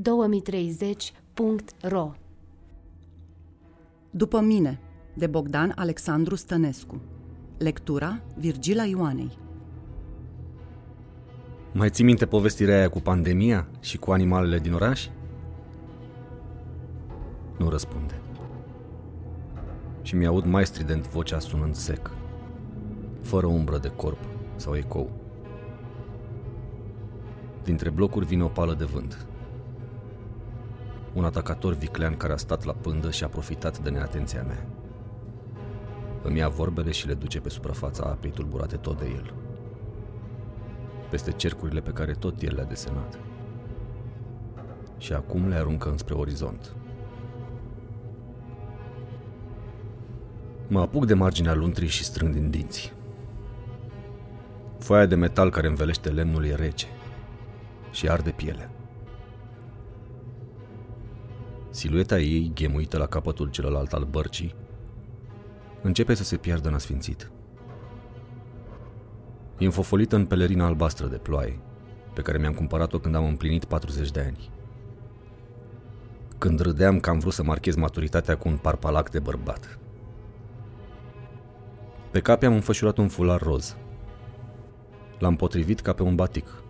2030.ro După mine, de Bogdan Alexandru Stănescu. Lectura Virgila Ioanei. Mai ții minte povestirea aia cu pandemia și cu animalele din oraș? Nu răspunde. Și mi-aud mai strident vocea sunând sec, fără umbră de corp sau ecou. Dintre blocuri vine o pală de vânt. Un atacator viclean care a stat la pândă și a profitat de neatenția mea. Îmi ia vorbele și le duce pe suprafața apei tulburate tot de el. Peste cercurile pe care tot el le-a desenat. Și acum le aruncă înspre orizont. Mă apuc de marginea luntrii și strâng din dinți. Foaia de metal care învelește lemnul e rece și arde pielea. Silueta ei, ghemuită la capătul celălalt al bărcii, începe să se piardă în asfințit. E înfofolită în pelerina albastră de ploaie, pe care mi-am cumpărat-o când am împlinit 40 de ani. Când râdeam că am vrut să marchez maturitatea cu un parpalac de bărbat. Pe cap am înfășurat un fular roz. L-am potrivit ca pe un batic,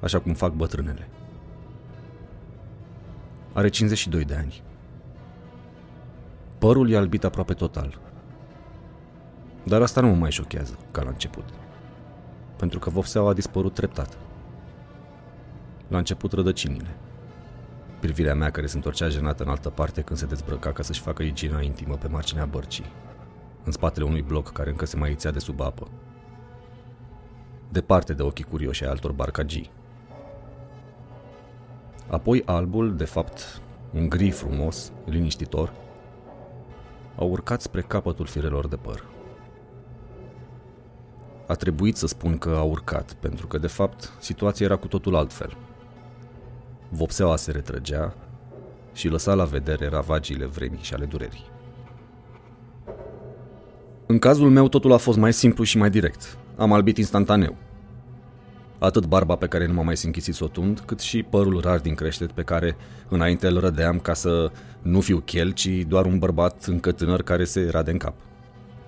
așa cum fac bătrânele. Are 52 de ani. Părul e albit aproape total. Dar asta nu mă mai șochează, ca la început. Pentru că vopseaua a dispărut treptat. La început rădăcinile. Privirea mea care se întorcea jenată în altă parte când se dezbrăca ca să-și facă igiena intimă pe marginea bărcii, în spatele unui bloc care încă se mai ițea de sub apă. Departe de ochii curioși ai altor barcagii. Apoi albul, de fapt un gri frumos, liniștitor, a urcat spre capătul firelor de păr. A trebuit să spun că a urcat, pentru că, de fapt, situația era cu totul altfel. Vopseaua se retrăgea și lăsa la vedere ravagiile vremii și ale durerii. În cazul meu totul a fost mai simplu și mai direct. Am albit instantaneu. Atât barba pe care nu m-am mai sinchisit să o tund, cât și părul rar din creștet pe care înainte îl rădeam ca să nu fiu chel, ci doar un bărbat încă tânăr care se rade în cap.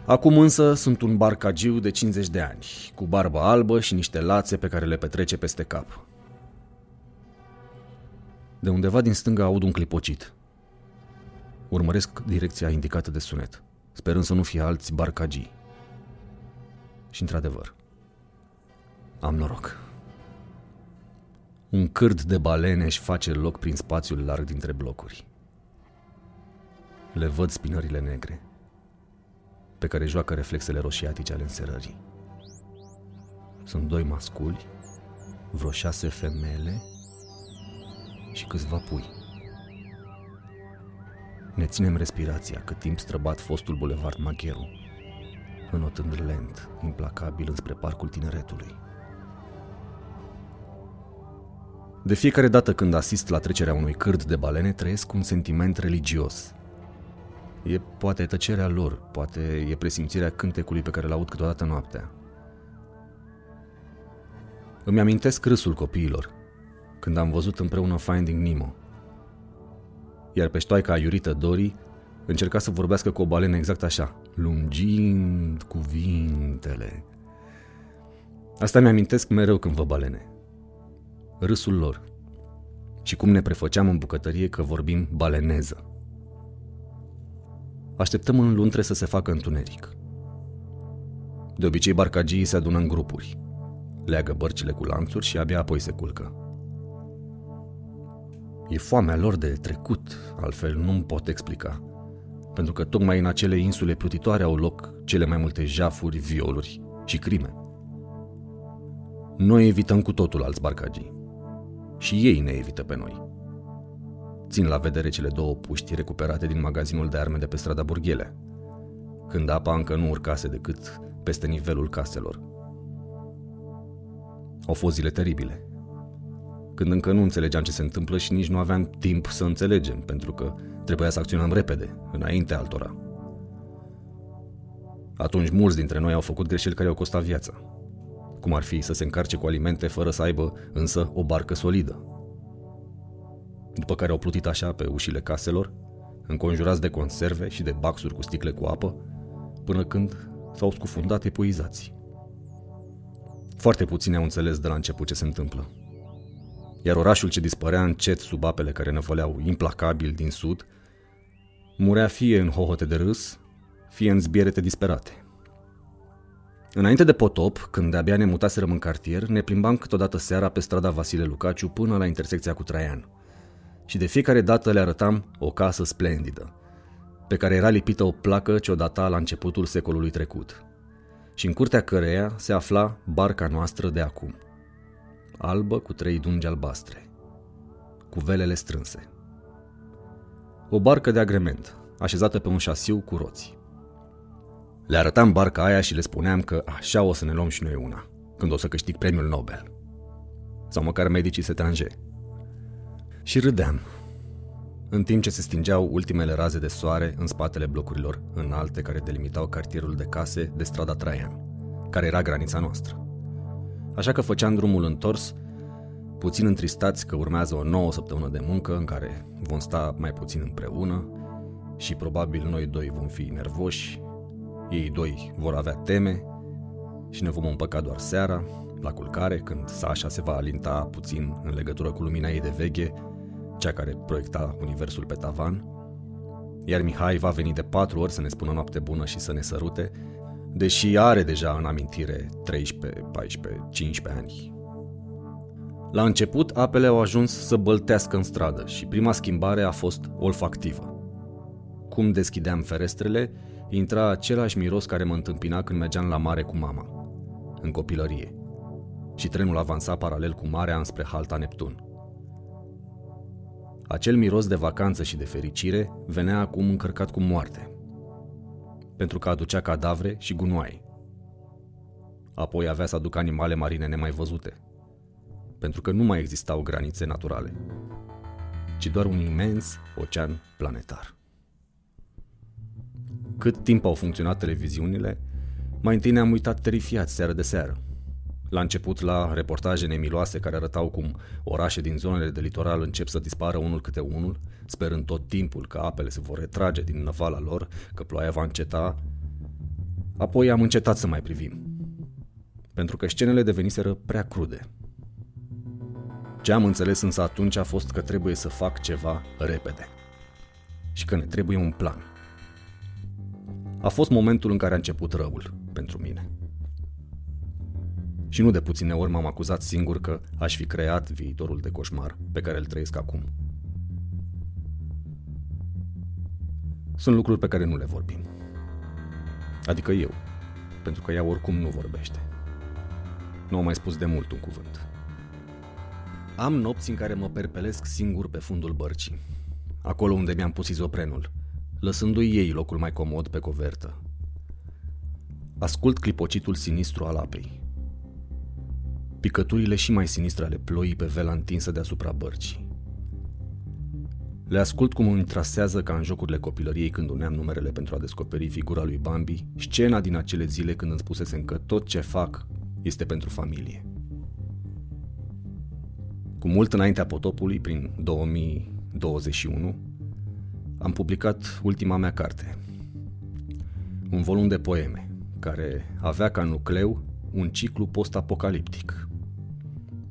Acum însă sunt un barcagiu de 50 de ani, cu barbă albă și niște lațe pe care le petrece peste cap. De undeva din stânga aud un clipocit. Urmăresc direcția indicată de sunet, sperând să nu fie alți barcagii. Și într-adevăr, am noroc. Un cârd de balene își face loc prin spațiul larg dintre blocuri. Le văd spinările negre, pe care joacă reflexele roșiatice ale înserării. Sunt doi masculi, vreo șase femele și câțiva pui. Ne ținem respirația cât timp străbat fostul bulevard Magheru, înotând lent, implacabil înspre parcul tineretului. De fiecare dată când asist la trecerea unui cârd de balene, trăiesc un sentiment religios. E poate tăcerea lor, poate e presimțirea cântecului pe care l-aud câteodată noaptea. Îmi amintesc râsul copiilor, când am văzut împreună Finding Nemo. Iar pe ștoaica iurită Dory încerca să vorbească cu o balenă exact așa, lungind cuvintele. Asta mi-amintesc mereu când văd balene râsul lor și cum ne prefăceam în bucătărie că vorbim baleneză. Așteptăm în luntre să se facă întuneric. De obicei, barcagii se adună în grupuri, leagă bărcile cu lanțuri și abia apoi se culcă. E foamea lor de trecut, altfel nu-mi pot explica, pentru că tocmai în acele insule plutitoare au loc cele mai multe jafuri, violuri și crime. Noi evităm cu totul alți barcagii și ei ne evită pe noi. Țin la vedere cele două puști recuperate din magazinul de arme de pe strada Burghele, când apa încă nu urcase decât peste nivelul caselor. Au fost zile teribile, când încă nu înțelegeam ce se întâmplă și nici nu aveam timp să înțelegem, pentru că trebuia să acționăm repede, înainte altora. Atunci mulți dintre noi au făcut greșeli care au costat viața cum ar fi să se încarce cu alimente fără să aibă însă o barcă solidă. după care au plutit așa pe ușile caselor, înconjurați de conserve și de baxuri cu sticle cu apă, până când s-au scufundat epuizați. Foarte puțini au înțeles de la început ce se întâmplă. Iar orașul ce dispărea încet sub apele care năvăleau implacabil din sud, murea fie în hohote de râs, fie în zbierete disperate. Înainte de potop, când de-abia ne mutaserăm în cartier, ne plimbam câteodată seara pe strada Vasile Lucaciu până la intersecția cu Traian. Și de fiecare dată le arătam o casă splendidă, pe care era lipită o placă ce o data la începutul secolului trecut. Și în curtea căreia se afla barca noastră de acum. Albă cu trei dungi albastre, cu velele strânse. O barcă de agrement, așezată pe un șasiu cu roți. Le arătam barca aia și le spuneam că așa o să ne luăm și noi una, când o să câștig premiul Nobel. Sau măcar medicii setranje. Și râdeam, în timp ce se stingeau ultimele raze de soare în spatele blocurilor înalte care delimitau cartierul de case de strada Traian, care era granița noastră. Așa că făceam drumul întors, puțin întristați că urmează o nouă săptămână de muncă în care vom sta mai puțin împreună și probabil noi doi vom fi nervoși, ei doi vor avea teme și ne vom împăca doar seara, la culcare, când Sasha se va alinta puțin în legătură cu lumina ei de veche, cea care proiecta universul pe tavan, iar Mihai va veni de patru ori să ne spună noapte bună și să ne sărute, deși are deja în amintire 13, 14, 15 ani. La început, apele au ajuns să băltească în stradă și prima schimbare a fost olfactivă. Cum deschideam ferestrele, intra același miros care mă întâmpina când mergeam la mare cu mama, în copilărie. Și trenul avansa paralel cu marea înspre halta Neptun. Acel miros de vacanță și de fericire venea acum încărcat cu moarte, pentru că aducea cadavre și gunoaie. Apoi avea să aducă animale marine nemai văzute, pentru că nu mai existau granițe naturale, ci doar un imens ocean planetar. Cât timp au funcționat televiziunile, mai întâi ne-am uitat terifiați seară de seară. La început la reportaje nemiloase care arătau cum orașe din zonele de litoral încep să dispară unul câte unul, sperând tot timpul că apele se vor retrage din năvala lor, că ploaia va înceta. Apoi am încetat să mai privim, pentru că scenele deveniseră prea crude. Ce am înțeles însă atunci a fost că trebuie să fac ceva repede și că ne trebuie un plan – a fost momentul în care a început răul pentru mine. Și nu de puține ori m-am acuzat singur că aș fi creat viitorul de coșmar pe care îl trăiesc acum. Sunt lucruri pe care nu le vorbim. Adică eu, pentru că ea oricum nu vorbește. Nu am mai spus de mult un cuvânt. Am nopți în care mă perpelesc singur pe fundul bărcii, acolo unde mi-am pus izoprenul – lăsându-i ei locul mai comod pe covertă. Ascult clipocitul sinistru al apei. Picăturile și mai sinistre ale ploii pe vela întinsă deasupra bărcii. Le ascult cum îmi trasează ca în jocurile copilăriei când uneam numerele pentru a descoperi figura lui Bambi, scena din acele zile când îmi spusesem că tot ce fac este pentru familie. Cu mult înaintea potopului, prin 2021, am publicat ultima mea carte. Un volum de poeme, care avea ca nucleu un ciclu post-apocaliptic,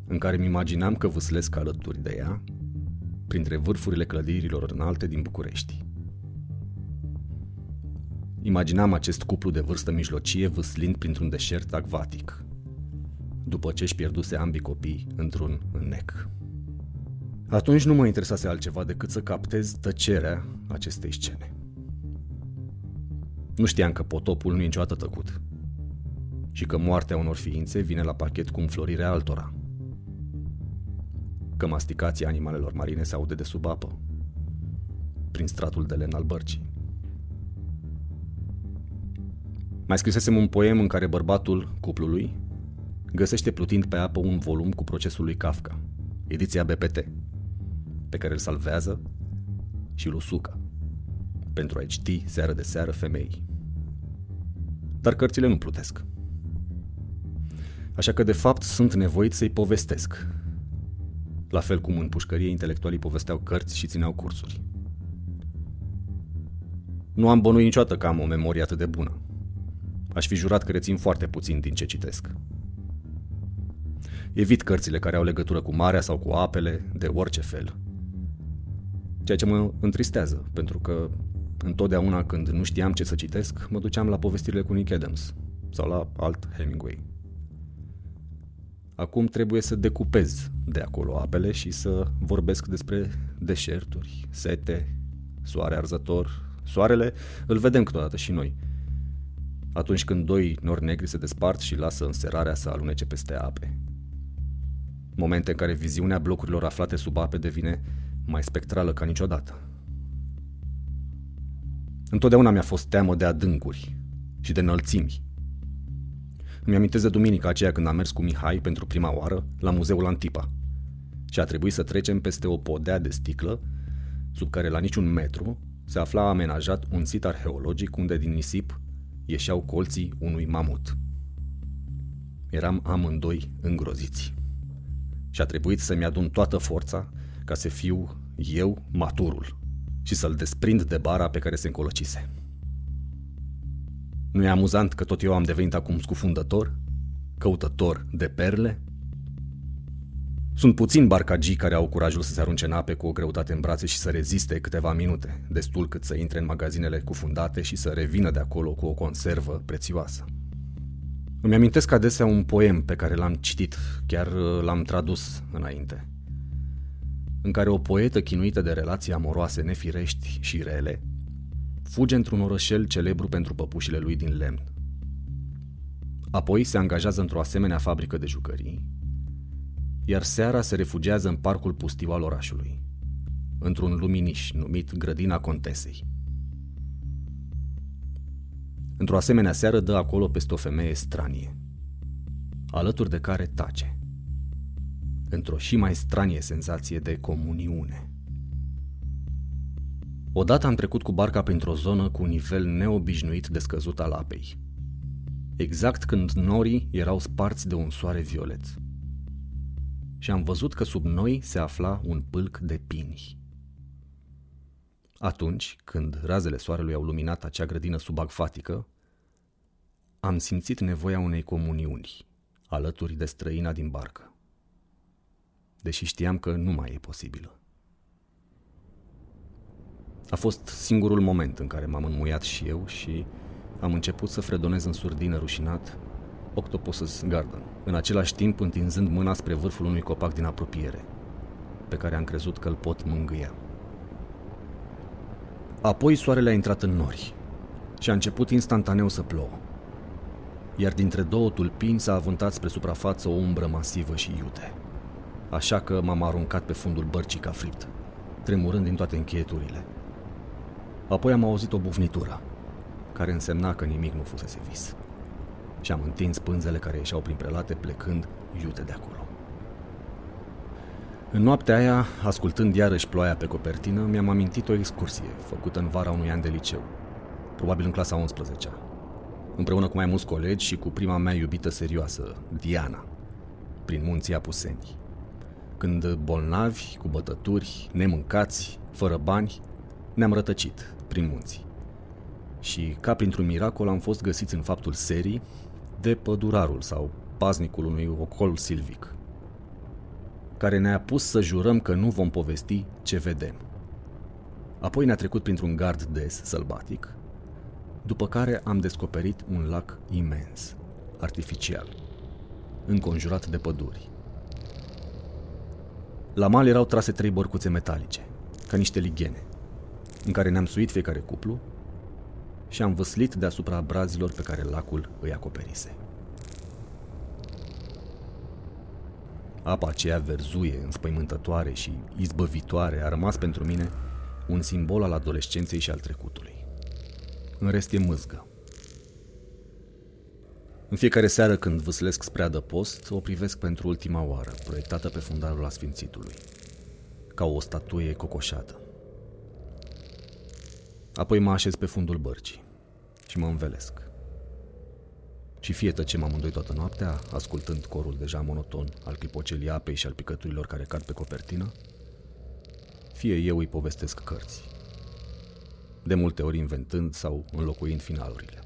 în care îmi imaginam că vâslesc alături de ea, printre vârfurile clădirilor înalte din București. Imaginam acest cuplu de vârstă mijlocie vâslind printr-un deșert acvatic, după ce își pierduse ambii copii într-un înnec. Atunci nu mă interesase altceva decât să captez tăcerea acestei scene. Nu știam că potopul nu e niciodată tăcut și că moartea unor ființe vine la pachet cu înflorirea altora. Că masticația animalelor marine se aude de sub apă, prin stratul de len al bărcii. Mai scrisesem un poem în care bărbatul cuplului găsește plutind pe apă un volum cu procesul lui Kafka, ediția BPT, pe care îl salvează și îl usucă pentru a-i citi seară de seară femei. Dar cărțile nu plutesc. Așa că, de fapt, sunt nevoit să-i povestesc. la fel cum în pușcărie intelectualii povesteau cărți și țineau cursuri. Nu am bănuit niciodată că am o memorie atât de bună. Aș fi jurat că rețin foarte puțin din ce citesc. Evit cărțile care au legătură cu marea sau cu apele, de orice fel. Ceea ce mă întristează, pentru că întotdeauna când nu știam ce să citesc, mă duceam la povestirile cu Nick Adams sau la alt Hemingway. Acum trebuie să decupez de acolo apele și să vorbesc despre deșerturi, sete, soare arzător. Soarele îl vedem câteodată și noi. Atunci când doi nori negri se despart și lasă înserarea să alunece peste ape. Momente în care viziunea blocurilor aflate sub ape devine mai spectrală ca niciodată. Întotdeauna mi-a fost teamă de adâncuri și de înălțimi. Îmi amintesc de duminica aceea când am mers cu Mihai pentru prima oară la muzeul Antipa și a trebuit să trecem peste o podea de sticlă sub care la niciun metru se afla amenajat un sit arheologic unde din nisip ieșeau colții unui mamut. Eram amândoi îngroziți și a trebuit să-mi adun toată forța ca să fiu eu maturul și să-l desprind de bara pe care se încolăcise. Nu e amuzant că tot eu am devenit acum scufundător? Căutător de perle? Sunt puțini barcagii care au curajul să se arunce în ape cu o greutate în brațe și să reziste câteva minute, destul cât să intre în magazinele cufundate și să revină de acolo cu o conservă prețioasă. Îmi amintesc adesea un poem pe care l-am citit, chiar uh, l-am tradus înainte, în care o poetă chinuită de relații amoroase nefirești și rele fuge într-un orășel celebru pentru păpușile lui din lemn. Apoi se angajează într-o asemenea fabrică de jucării, iar seara se refugiază în parcul pustiu al orașului, într-un luminiș numit Grădina Contesei. Într-o asemenea seară dă acolo peste o femeie stranie, alături de care tace, într-o și mai stranie senzație de comuniune. Odată am trecut cu barca printr-o zonă cu un nivel neobișnuit de scăzut al apei. Exact când norii erau sparți de un soare violet. Și am văzut că sub noi se afla un pâlc de pini. Atunci, când razele soarelui au luminat acea grădină subacfatică, am simțit nevoia unei comuniuni, alături de străina din barcă. Deși știam că nu mai e posibilă. A fost singurul moment în care m-am înmuiat și eu și am început să fredonez în surdină rușinat Octopus's Garden, în același timp întinzând mâna spre vârful unui copac din apropiere, pe care am crezut că îl pot mângâia. Apoi soarele a intrat în nori și a început instantaneu să plouă. Iar dintre două tulpini s-a avântat spre suprafață o umbră masivă și iute. Așa că m-am aruncat pe fundul bărcii ca fript, tremurând din toate încheieturile. Apoi am auzit o bufnitură, care însemna că nimic nu fusese vis. Și am întins pânzele care ieșeau prin prelate, plecând iute de acolo. În noaptea aia, ascultând iarăși ploaia pe copertină, mi-am amintit o excursie făcută în vara unui an de liceu, probabil în clasa 11 împreună cu mai mulți colegi și cu prima mea iubită serioasă, Diana, prin munții Apuseni. Când bolnavi, cu bătături, nemâncați, fără bani, ne-am rătăcit prin munți. Și, ca printr-un miracol, am fost găsiți în faptul serii de pădurarul sau paznicul unui ocol silvic, care ne-a pus să jurăm că nu vom povesti ce vedem. Apoi ne-a trecut printr-un gard des, sălbatic, după care am descoperit un lac imens, artificial, înconjurat de păduri. La mal erau trase trei bărcuțe metalice, ca niște lighene, în care ne-am suit fiecare cuplu și am văslit deasupra brazilor pe care lacul îi acoperise. Apa aceea verzuie, înspăimântătoare și izbăvitoare a rămas pentru mine un simbol al adolescenței și al trecutului. În rest e mâzgă. În fiecare seară când vâslesc spre adăpost, o privesc pentru ultima oară, proiectată pe fundarul asfințitului, ca o statuie cocoșată. Apoi mă așez pe fundul bărcii și mă învelesc. Și fie tăcem amândoi toată noaptea, ascultând corul deja monoton al clipocelii apei și al picăturilor care cad pe copertină, fie eu îi povestesc cărți, de multe ori inventând sau înlocuind finalurile.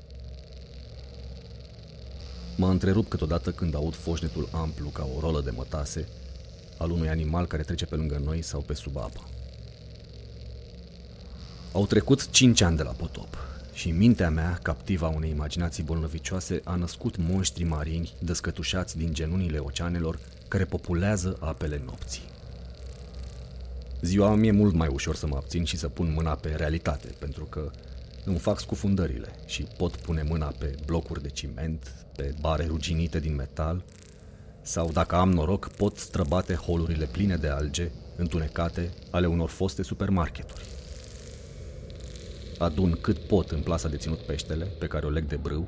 Mă întrerup câteodată când aud foșnetul amplu ca o rolă de mătase al unui animal care trece pe lângă noi sau pe sub apă. Au trecut cinci ani de la potop și mintea mea, captiva unei imaginații bolnăvicioase, a născut monștri marini descătușați din genunile oceanelor care populează apele nopții. Ziua mi-e mult mai ușor să mă abțin și să pun mâna pe realitate, pentru că îmi fac scufundările și pot pune mâna pe blocuri de ciment, pe bare ruginite din metal, sau, dacă am noroc, pot străbate holurile pline de alge, întunecate, ale unor foste supermarketuri. Adun cât pot în plasa de ținut peștele, pe care o leg de brâu,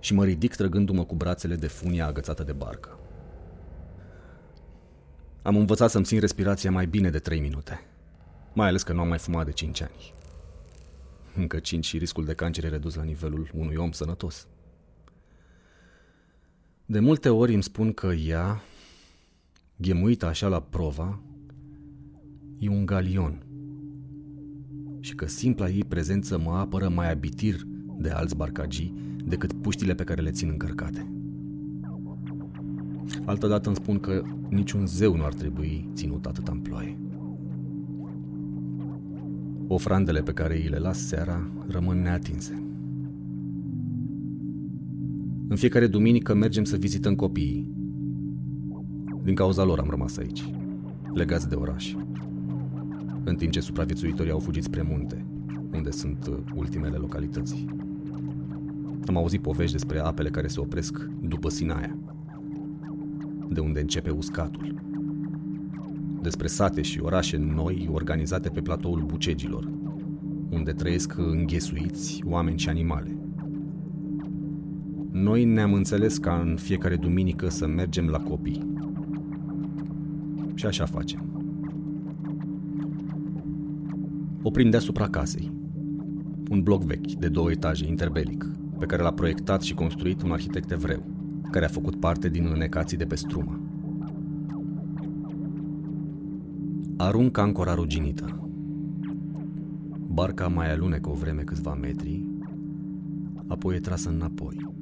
și mă ridic trăgându-mă cu brațele de funia agățată de barcă. Am învățat să-mi țin respirația mai bine de 3 minute, mai ales că nu am mai fumat de 5 ani. Încă 5 și riscul de cancer e redus la nivelul unui om sănătos. De multe ori îmi spun că ea, ghemuită așa la prova, e un galion și că simpla ei prezență mă apără mai abitir de alți barcagii decât puștile pe care le țin încărcate. Altădată îmi spun că niciun zeu nu ar trebui ținut atât în ploaie. Ofrandele pe care îi le las seara rămân neatinse. În fiecare duminică mergem să vizităm copiii. Din cauza lor am rămas aici, legați de oraș. În timp ce supraviețuitorii au fugit spre munte, unde sunt uh, ultimele localități. Am auzit povești despre apele care se opresc după Sinaia, de unde începe uscatul. Despre sate și orașe noi organizate pe platoul bucegilor, unde trăiesc înghesuiți oameni și animale. Noi ne-am înțeles ca în fiecare duminică să mergem la copii. Și așa facem. Oprim deasupra casei. Un bloc vechi de două etaje interbelic, pe care l-a proiectat și construit un arhitect evreu, care a făcut parte din înecații de pe strumă. Arunc ancora ruginită. Barca mai alunecă o vreme câțiva metri, apoi e trasă înapoi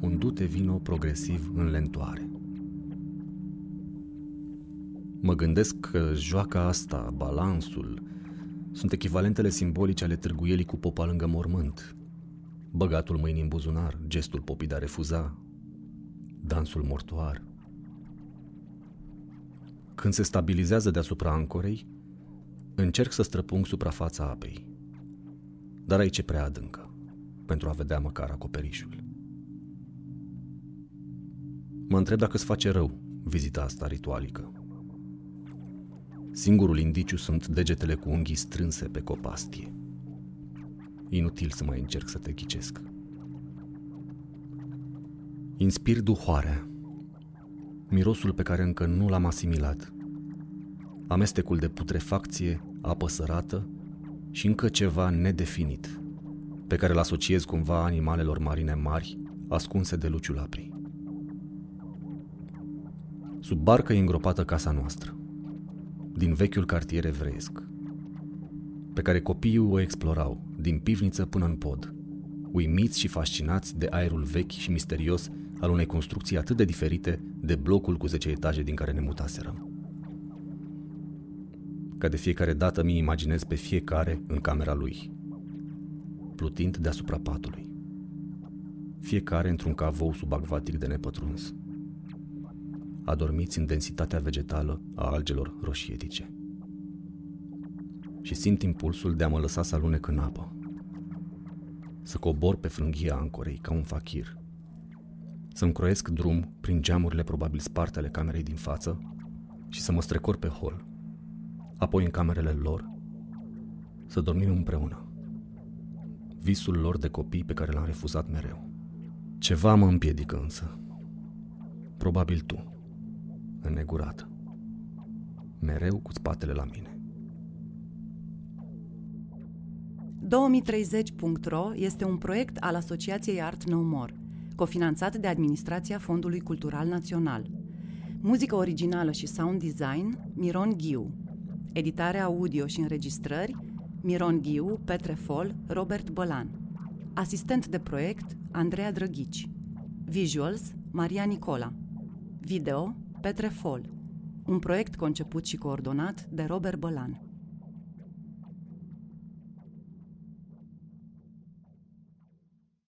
un dute vino progresiv în lentoare. Mă gândesc că joaca asta, balansul, sunt echivalentele simbolice ale târguielii cu popa lângă mormânt. Băgatul mâinii în buzunar, gestul popii de a refuza, dansul mortoar. Când se stabilizează deasupra ancorei, încerc să străpung suprafața apei. Dar aici e prea adâncă, pentru a vedea măcar acoperișul. Mă întreb dacă îți face rău vizita asta ritualică. Singurul indiciu sunt degetele cu unghii strânse pe copastie. Inutil să mai încerc să te ghicesc. Inspir duhoarea, mirosul pe care încă nu l-am asimilat, amestecul de putrefacție, apă sărată și încă ceva nedefinit, pe care îl asociez cumva animalelor marine mari, ascunse de luciul aprii. Sub barcă e îngropată casa noastră, din vechiul cartier evreiesc, pe care copiii o explorau, din pivniță până în pod, uimiți și fascinați de aerul vechi și misterios al unei construcții atât de diferite de blocul cu 10 etaje din care ne mutaserăm. Ca de fiecare dată mi imaginez pe fiecare în camera lui, plutind deasupra patului. Fiecare într-un cavou subacvatic de nepătruns adormiți în densitatea vegetală a algelor roșietice. Și simt impulsul de a mă lăsa să alunec în apă, să cobor pe frânghia ancorei ca un fachir, să-mi croiesc drum prin geamurile probabil sparte ale camerei din față și să mă strecor pe hol, apoi în camerele lor, să dormim împreună. Visul lor de copii pe care l-am refuzat mereu. Ceva mă împiedică însă. Probabil tu înnegurată. Mereu cu spatele la mine. 2030.ro este un proiect al Asociației Art No More – cofinanțat de Administrația Fondului Cultural Național. Muzică originală și sound design, Miron Ghiu. Editare audio și înregistrări, Miron Ghiu, Petre Fol, Robert Bălan. Asistent de proiect, Andreea Drăghici. Visuals, Maria Nicola. Video, Petre Fol. Un proiect conceput și coordonat de Robert Bălan.